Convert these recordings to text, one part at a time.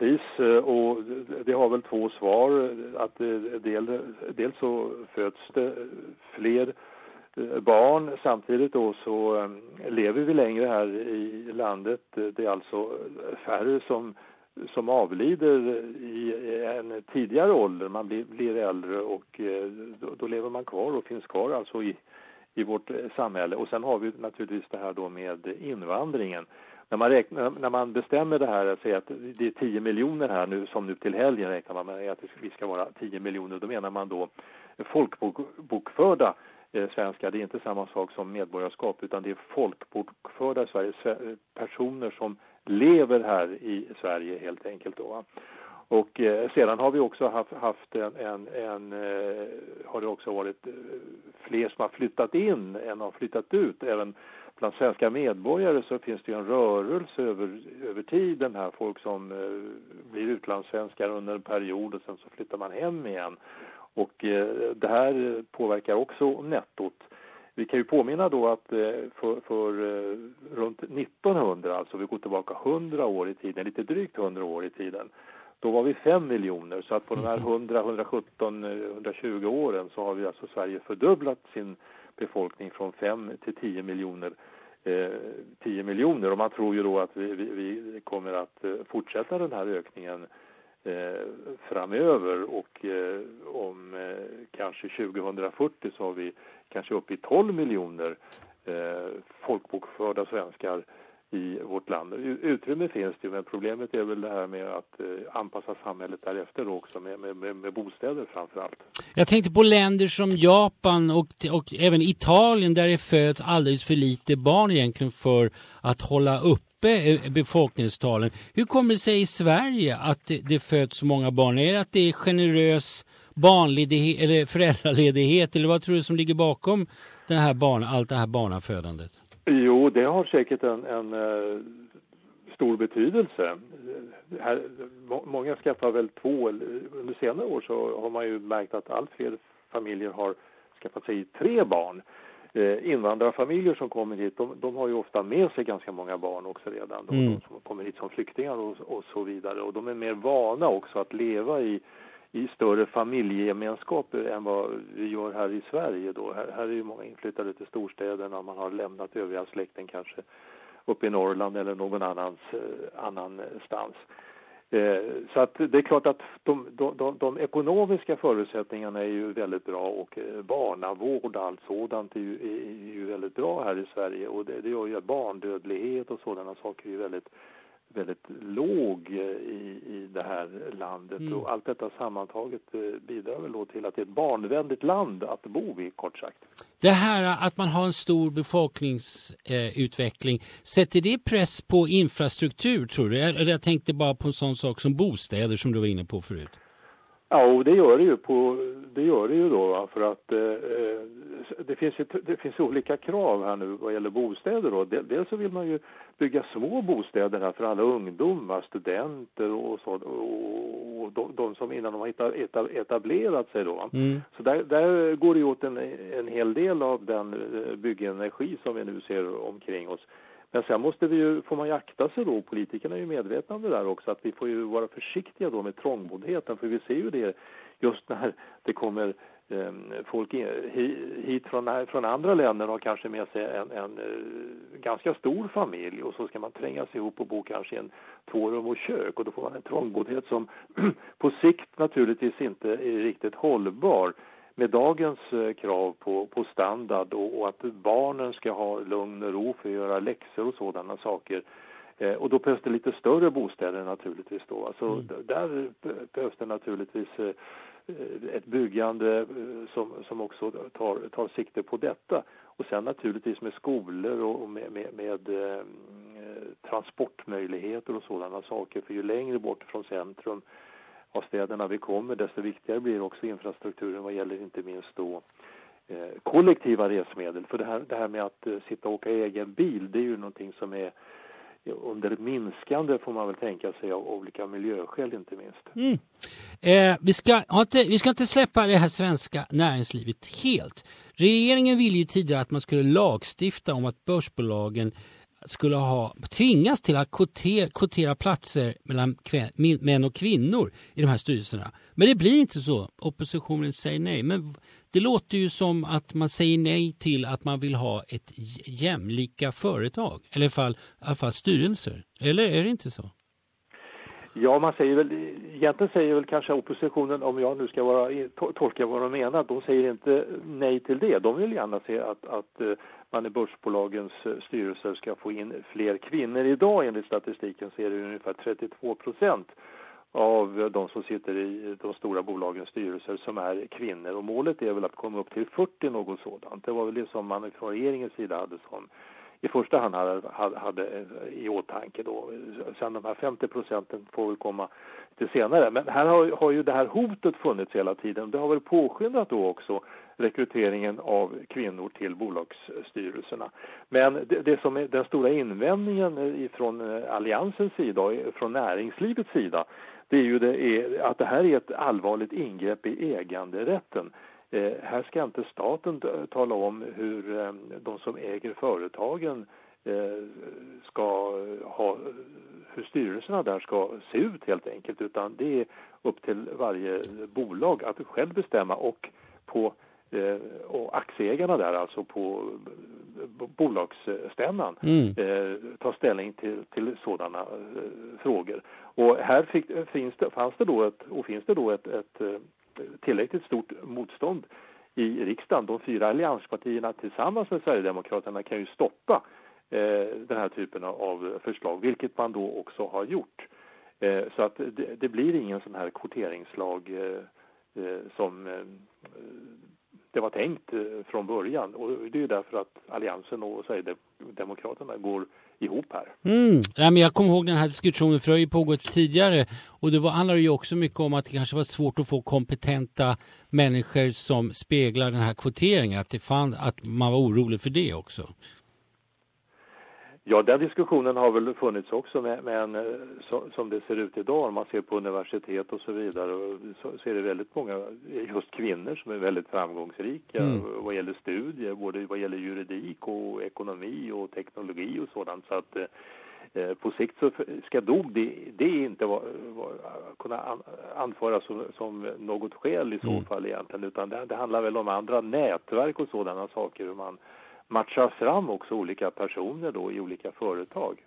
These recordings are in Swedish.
precis, eh, och det har väl två svar. Att eh, del, dels så föds det fler eh, barn. Samtidigt då så lever vi längre här i landet. Det är alltså färre som som avlider i en tidigare ålder, man blir, blir äldre och då, då, lever man kvar och finns kvar alltså i, i vårt samhälle. Och sen har vi naturligtvis det här då med invandringen. När man, räknar, när man bestämmer det här, säger att det är 10 miljoner här nu, som nu till helgen räknar man med att vi ska vara 10 miljoner, då menar man då folkbokförda eh, svenskar. Det är inte samma sak som medborgarskap utan det är folkbokförda i Sverige, personer som lever här i Sverige helt enkelt. Då. Och eh, sedan har vi också haft, haft en, en, en eh, har det också varit eh, fler som har flyttat in än har flyttat ut. Även bland svenska medborgare så finns det ju en rörelse över, över tiden här. Folk som eh, blir utlandssvenskar under en period och sen så flyttar man hem igen. Och eh, det här påverkar också nettot. Vi kan ju påminna då att eh, för, för eh, runt 1900, alltså vi går tillbaka 100 år i tiden, lite drygt 100 år i tiden, då var vi 5 miljoner. Så att på de här 100, 117, 120 åren så har vi alltså Sverige fördubblat sin befolkning från 5 till 10 miljoner. Eh, 10 miljoner och man tror ju då att vi, vi, vi kommer att eh, fortsätta den här ökningen eh, framöver och eh, om eh, kanske 2040 så har vi kanske upp i 12 miljoner eh, folkbokförda svenskar i vårt land. Utrymme finns det men problemet är väl det här med att eh, anpassa samhället därefter också med, med, med bostäder framför allt. Jag tänkte på länder som Japan och, och även Italien där det föds alldeles för lite barn egentligen för att hålla uppe eh, befolkningstalen. Hur kommer det sig i Sverige att det, det föds så många barn? Är det att det är generös barnledighet eller föräldraledighet eller vad tror du som ligger bakom den här barn, allt det här barnafödandet? Jo, det har säkert en, en uh, stor betydelse. Här, må, många skaffar väl två, under senare år så har man ju märkt att allt fler familjer har skaffat sig tre barn. Eh, invandrarfamiljer som kommer hit, de, de, har ju ofta med sig ganska många barn också redan. Mm. De som kommer hit som flyktingar och, och, så vidare. Och de är mer vana också att leva i i större familjegemenskaper än vad vi gör här i Sverige. Då. Här, här är ju många inflyttade till storstäderna, man har lämnat övriga släkten kanske uppe i Norrland eller någon annans, eh, annanstans. Eh, så att det är klart att de, de, de, de, ekonomiska förutsättningarna är ju väldigt bra och eh, barnavård och allt sådant är ju, är ju väldigt bra här i Sverige och det, det gör ju att barndödlighet och sådana saker är ju väldigt väldigt låg i, i det här landet mm. och allt detta sammantaget eh, bidrar väl då till att det är ett barnvänligt land att bo i kort sagt. Det här att man har en stor befolkningsutveckling, eh, sätter det press på infrastruktur tror du? Jag, jag tänkte bara på en sån sak som bostäder som du var inne på förut. Ja, och det gör det ju, på, det, gör det ju då för att eh, eh det, finns ju, det finns olika krav här nu vad gäller bostäder. Då. Dels så vill man ju bygga små bostäder här för alla ungdomar, studenter och, så, och de, de som innan de har etablerat sig då. Mm. Så där, där, går det åt en, en hel del av den eh, byggenergi som vi nu ser omkring oss. Men sen måste vi ju, får man ju akta sig då, politikerna är ju medvetna om det där också, att vi får ju vara försiktiga då med trångboddheten, för vi ser ju det just när det kommer eh, folk hit från, från andra länder har kanske med sig en, en eh, ganska stor familj. Och så ska man tränga sig ihop och bo kanske i en tvårum och kök. Och då får man en trångboddhet som på sikt naturligtvis inte är riktigt hållbar med dagens eh, krav på, på standard och, och, att barnen ska ha lugn och ro för att göra läxor och sådana saker. Eh, och då behövs det lite större bostäder naturligtvis då. Alltså, mm. Där behövs det naturligtvis eh, ett byggande eh, som, som också tar, tar sikte på detta. Och sen naturligtvis med skolor och med, med, med eh, transportmöjligheter och sådana saker. För ju längre bort från centrum av städerna vi kommer desto viktigare blir också infrastrukturen vad gäller inte minst då eh, kollektiva resmedel. För det här, det här med att eh, sitta och åka egen bil det är ju någonting som är under minskande får man väl tänka sig av olika miljöskäl inte minst. Mm. Eh, vi, ska, inte, vi ska inte släppa det här svenska näringslivet helt. Regeringen ville ju tidigare att man skulle lagstifta om att börsbolagen skulle ha tvingas till att kvotera, kvotera platser mellan män och kvinnor i de här styrelserna. Men det blir inte så. Oppositionen säger nej. Men det låter ju som att man säger nej till att man vill ha ett jämlika företag. Eller i alla fall, i alla fall styrelser. Eller är det inte så? Ja, man säger väl, egentligen säger väl kanske oppositionen, om jag nu ska vara, tolka vad de menar, de säger inte nej till det. De vill gärna se att, att eh, man i börsbolagens eh, styrelser ska få in fler kvinnor. Idag enligt statistiken så är det ungefär 32 procent av de som sitter i de stora bolagens styrelser som är kvinnor och målet är väl att komma upp till 40 något sådant. Det var väl det som man från regeringens sida hade som i första hand hade, hade eh, i åtanke då. Sen de här 50 procenten får väl komma lite senare. Men här har, har ju det här hotet funnits hela tiden. Det har väl påskyndat då också rekryteringen av kvinnor till bolagsstyrelserna. Men det, det som är den stora invändningen eh, från eh, alliansens sida, och från näringslivets sida, det är ju det är, att det här är ett allvarligt ingrepp i äganderätten. Eh, här ska inte staten tala om hur eh, de som äger företagen eh, ska ha, hur styrelserna där ska se ut helt enkelt utan det är upp till varje bolag att själv bestämma och på eh, och aktieägarna där alltså på bolagsstämman mm. eh, ta ställning till, till sådana eh, frågor. Och här fick, finns det, fanns det då ett, och finns det då ett, ett tillräckligt stort motstånd i riksdagen. De fyra allianspartierna tillsammans med Sverigedemokraterna kan ju stoppa eh, Eh, den här typen av förslag, vilket man då också har gjort. Eh, så att det, det, blir ingen sån här kvoteringslag eh, som det var tänkt från början. Och det är ju därför att Alliansen och Sverigedemokraterna går ihop här. Mm. Men jag kommer ihåg den här diskussionen, för det har ju pågått tidigare. Och det var, handlade ju också mycket om att det kanske var svårt att få kompetenta människor som speglar den här kvoteringen. Att, det fann, att man var orolig för det också. Ja, den diskussionen har väl funnits också, men eh, som det ser ut idag, om man ser på universitet och så vidare, så är det väldigt många, just kvinnor, som är väldigt framgångsrika mm. vad gäller studier, både vad gäller juridik och ekonomi och teknologi och sådant. Så att eh, eh, på sikt så ska nog det, det inte vara, kunna anföras som, som, något skäl i så mm. fall egentligen, utan det, det handlar väl om andra nätverk och sådana saker, hur man matchar fram också olika personer då i olika företag.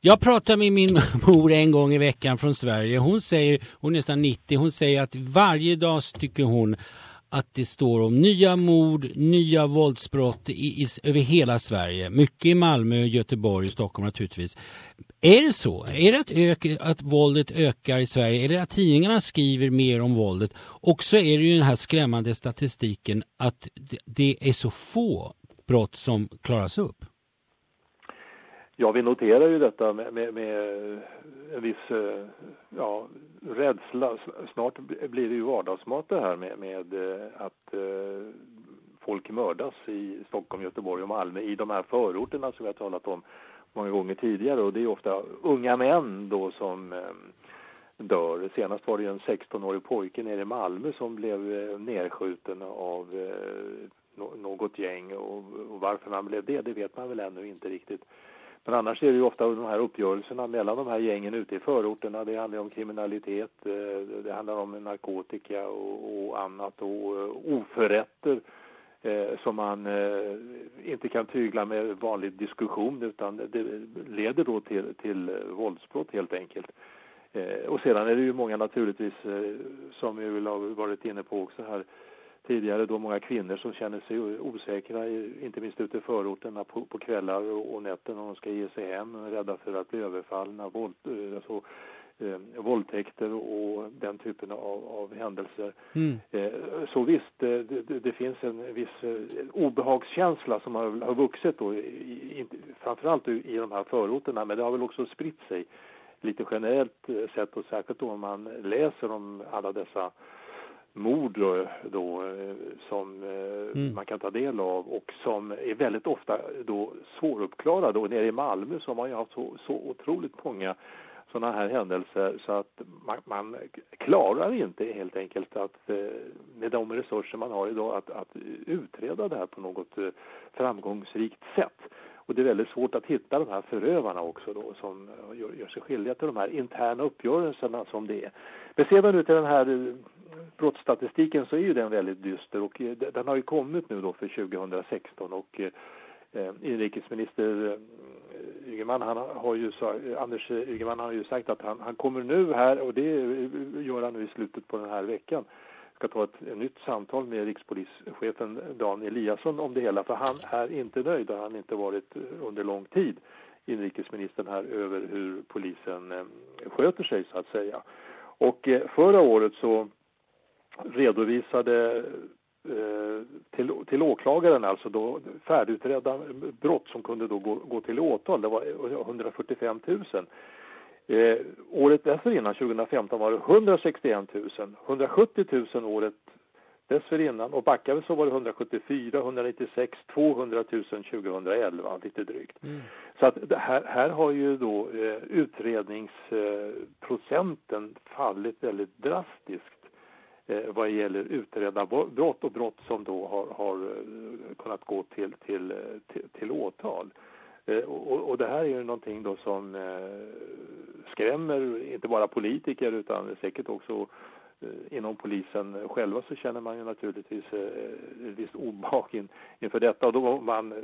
Jag pratar med min mor en gång i veckan från Sverige. Hon säger, hon är nästan 90, hon säger att varje dag tycker hon att det står om nya mord, nya våldsbrott i, i, över hela Sverige. Mycket i Malmö, Göteborg och Stockholm naturligtvis. Är det så? Är det att, öka, att våldet ökar i Sverige? Är det att tidningarna skriver mer om våldet? Och så är det ju den här skrämmande statistiken att det, det är så få brott som klaras upp? Ja, vi noterar ju detta med, med, med eh, en viss eh, ja, rädsla. Snart blir det ju vardagsmat det här med, med eh, att folk mördas i Stockholm, Göteborg och Malmö i de här förorterna som vi har talat om många gånger tidigare och det är ofta unga män då som dör. Senast var det en 16-årig pojke nere i Malmö som blev nedskjuten av något gäng och, och varför man blev det, det vet man väl ännu inte riktigt. Men annars är det ju ofta de här uppgörelserna mellan de här gängen ute i förorterna. Det handlar om kriminalitet, eh, det handlar om narkotika och, och annat och eh, oförrätter eh, som man eh, inte kan tygla med vanlig diskussion utan det leder då till, till våldsbrott helt enkelt. Eh, och sedan är det ju många naturligtvis, eh, som vi väl har varit inne på också här, tidigare då många kvinnor som känner sig osäkra, inte minst ute i förorterna på, på kvällar och, och nätter när de ska ge sig hem, rädda för att bli överfallna, våld, eh, alltså, eh, våldtäkter och den typen av, av händelser. Mm. Eh, så visst, eh, det, det, finns en viss eh, obehagskänsla som har, har vuxit då, i, i, framförallt i, de här förorterna, men det har väl också spritt sig lite generellt sett och särskilt då om man läser om alla dessa mord då, då eh, som eh, mm. man kan ta del av och som är väldigt ofta då svåruppklarade. Och nere i Malmö så har man ju haft så, så otroligt många sådana här händelser så att man, man, klarar inte helt enkelt att eh, med de resurser man har idag att, att utreda det här på något framgångsrikt sätt. Och det är väldigt svårt att hitta de här förövarna också då som gör, gör sig skyldiga till de här interna uppgörelserna som det är. Men ser man nu till den här brottsstatistiken så är ju den väldigt dyster och eh, den har ju kommit nu då för 2016 och eh, eh inrikesminister eh, Ygeman, han har ju, Anders Ygeman har ju sagt att han, han kommer nu här och det gör han nu i slutet på den här veckan ska ta ett, ett nytt samtal med rikspolischefen Dan Eliasson om det hela för han är inte nöjd och han har inte varit under lång tid inrikesministern här över hur polisen sköter sig så att säga. Och förra året så redovisade eh, till, till åklagaren alltså då färdigutredda brott som kunde då gå, gå till åtal, det var 145 000. Eh, året dessförinnan, 2015, var det 161 000. 170 000 året dessförinnan och backar vi så var det 174, 196, 200 000 2011, lite drygt. Mm. Så att här, här har ju då eh, utredningsprocenten fallit väldigt drastiskt eh, vad gäller utredda brott och brott som då har, har eh, kunnat gå till, till, eh, till, till åtal. Eh, och, och, det här är ju någonting då som eh, skrämmer inte bara politiker utan säkert också eh, Eh, inom polisen själva så känner man ju naturligtvis eh, ett visst obehag in, inför detta och då man eh,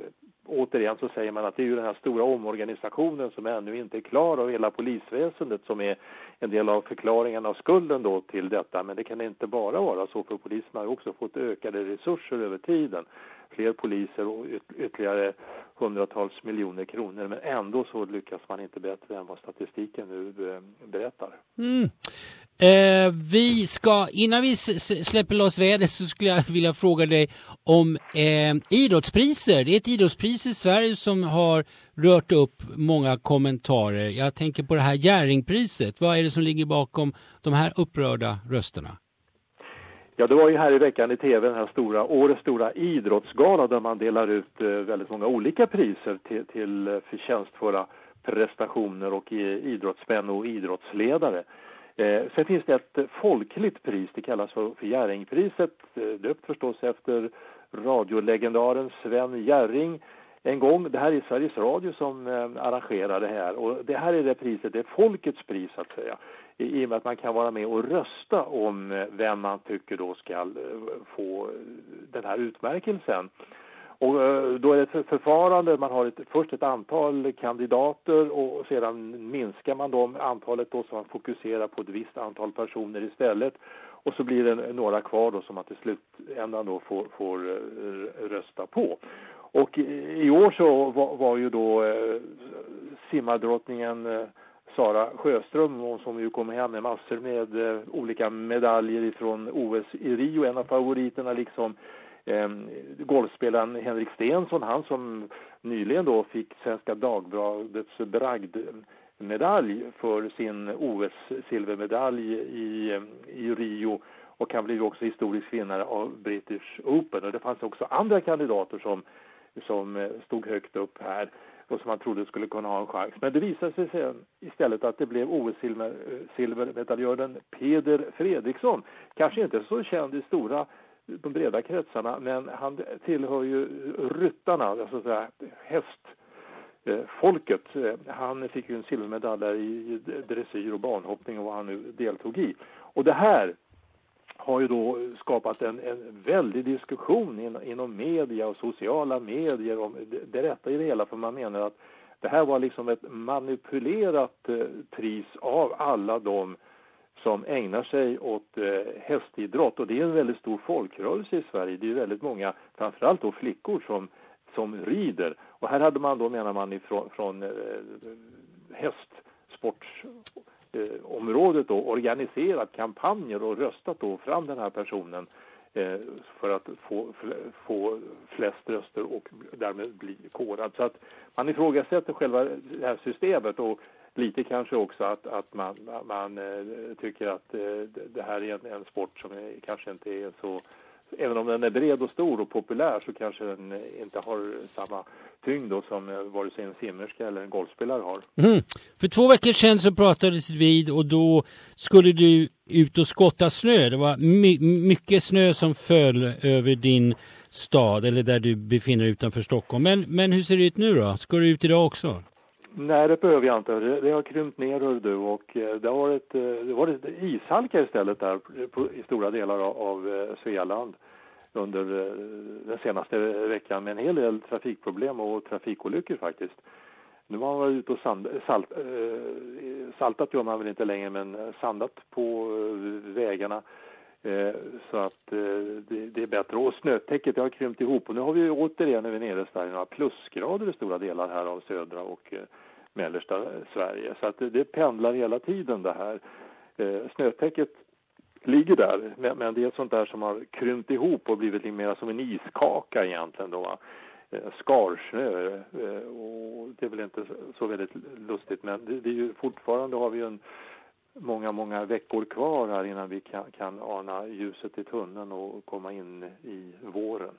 återigen så säger man att det är ju den här stora omorganisationen som ännu inte är klar av hela polisväsendet som är en del av förklaringen av skulden då till detta men det kan inte bara vara så för polisen har också fått ökade resurser över tiden fler poliser och ytterligare hundratals miljoner kronor men ändå så lyckas man inte bättre än vad statistiken nu berättar. Mm. Eh, vi ska, innan vi släpper loss vädret så skulle jag vilja fråga dig om eh, idrottspriser. Det är ett idrottspris i Sverige som har rört upp många kommentarer. Jag tänker på det här Jerringpriset. Vad är det som ligger bakom de här upprörda rösterna? Ja, det var ju här i veckan i tv den här stora, årets stora idrottsgala där man delar ut eh, väldigt många olika priser till, till eh, förtjänstfulla prestationer och eh, idrottsmän och idrottsledare. Eh, sen finns det ett folkligt pris, det kallas för, för Jerringpriset, eh, döpt förstås efter radiolegendaren Sven Jerring en gång. Det här är Sveriges Radio som eh, arrangerar det här och det här är det priset, det är folkets pris så att säga i och med att man kan vara med och rösta om eh, vem man tycker då ska eh, få eh, den här utmärkelsen. Och eh, då är det ett förfarande, man har ett, först ett antal kandidater och sedan minskar man de antalet då så man fokuserar på ett visst antal personer istället. Och så blir det några kvar då som man till slutändan då får, får eh, rösta på. Och i år så var, var ju då eh, simmardrottningen Sara Sjöström hon som ju kom hem med massor med olika medaljer ifrån OS i Rio, en av favoriterna liksom eh, golfspelaren Henrik Stensson, han som nyligen då fick Svenska Dagbladets bragdmedalj för sin OS-silvermedalj i, i Rio och han blev också historisk vinnare av British Open och det fanns också andra kandidater som, som eh, stod högt upp här och som man trodde skulle kunna ha en chans. Men det visade sig sen istället att det blev OS-silvermedaljören eh, Peder Fredriksson. Kanske inte så känd i stora, de breda kretsarna, men han tillhör ju ryttarna, alltså så här, hästfolket. Eh, eh, han fick ju en silvermedalj där i dressyr och banhoppning och vad han nu deltog i. Och det här har ju då skapat en, en väldig diskussion in, inom media och sociala medier om det, det rätta i det hela för man menar att det här var liksom ett manipulerat eh, pris av alla de som ägnar sig åt eh, hästidrott. Och det är en väldigt stor folkrörelse i Sverige. Det är väldigt många, framförallt då flickor som, som rider. Och här hade man då menar man ifrån från eh, eh, då organiserat kampanjer och röstat då fram den här personen. eh, Eh, för att få, få flest röster och därmed bli korad. Så att man ifrågasätter själva det här systemet och lite kanske också att, att man, man eh, tycker att eh, det här är en, en sport som är, kanske inte är så även om den är bred och stor och populär så kanske den inte har samma tyngd då som eh, vare sig en simmerska eller en golfspelare har. Mm. För två veckor sedan så pratades vid och då skulle du ut och skotta snö. Det var my mycket snö som föll över din stad eller där du befinner dig utanför Stockholm. Men, men hur ser det ut nu då? Ska du ut idag också? Nej, det behöver jag inte. Det, har krympt ner hör du och eh, det har varit, eh, det var ishalka istället där på, i stora delar av, av Svealand under eh, den senaste veckan med en hel del trafikproblem och trafikolyckor faktiskt. Nu har man varit ute och sand, salt, eh, saltat gör man väl inte längre men sandat på eh, vägarna så att det, är bättre. Och snötäcket har krympt ihop och nu har vi återigen när vi är nere i några plusgrader i stora delar här av södra och mellersta Sverige. Så att det, pendlar hela tiden det här. Snötäcket ligger där, men det är sånt där som har krympt ihop och blivit lite mer som en iskaka egentligen då. Eh, skarsnö eh, och det är väl inte så väldigt lustigt men det, det är ju fortfarande har vi ju en många, många veckor kvar här innan vi kan, kan ana ljuset i tunneln och komma in i våren.